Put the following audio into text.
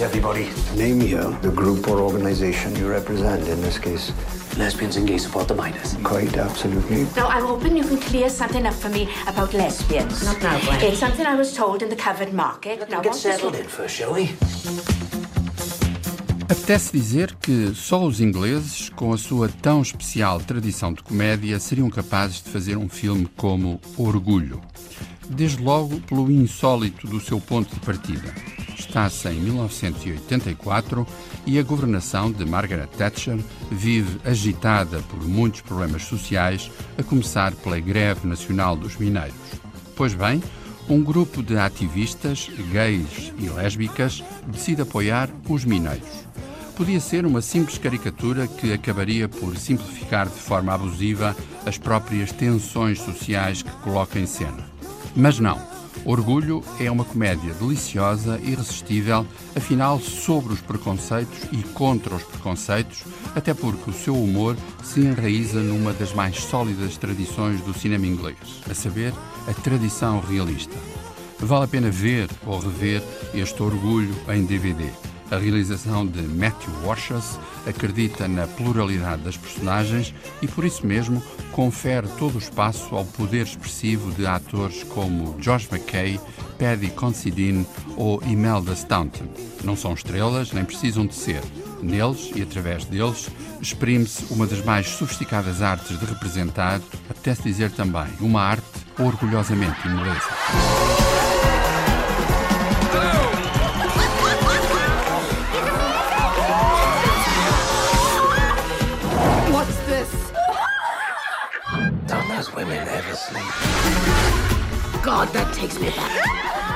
everybody. Name here the group or organization you represent in this case. Lesbians and gay support the minors. Quite absolutely. Now, I'm hoping you can clear something up for me about lesbians. Not now, Gwen. It's something I was told in the covered market. Let now, Get what's this settled in first, shall we? Apetece dizer que só os ingleses, com a sua tão especial tradição de comédia, seriam capazes de fazer um filme como Orgulho. Desde logo pelo insólito do seu ponto de partida. Está-se em 1984 e a governação de Margaret Thatcher vive agitada por muitos problemas sociais, a começar pela greve nacional dos mineiros. Pois bem, um grupo de ativistas, gays e lésbicas, decide apoiar os mineiros. Podia ser uma simples caricatura que acabaria por simplificar de forma abusiva as próprias tensões sociais que coloca em cena. Mas não. Orgulho é uma comédia deliciosa irresistível, afinal, sobre os preconceitos e contra os preconceitos, até porque o seu humor se enraiza numa das mais sólidas tradições do cinema inglês, a saber, a tradição realista. Vale a pena ver ou rever este orgulho em DVD. A realização de Matthew Warchus acredita na pluralidade das personagens e, por isso mesmo, confere todo o espaço ao poder expressivo de atores como Josh McKay, Paddy Considine ou Imelda Staunton. Não são estrelas, nem precisam de ser. Neles e através deles exprime-se uma das mais sofisticadas artes de representar, apetece dizer também, uma arte orgulhosamente inglesa. Don't women ever sleep? God, that takes me back.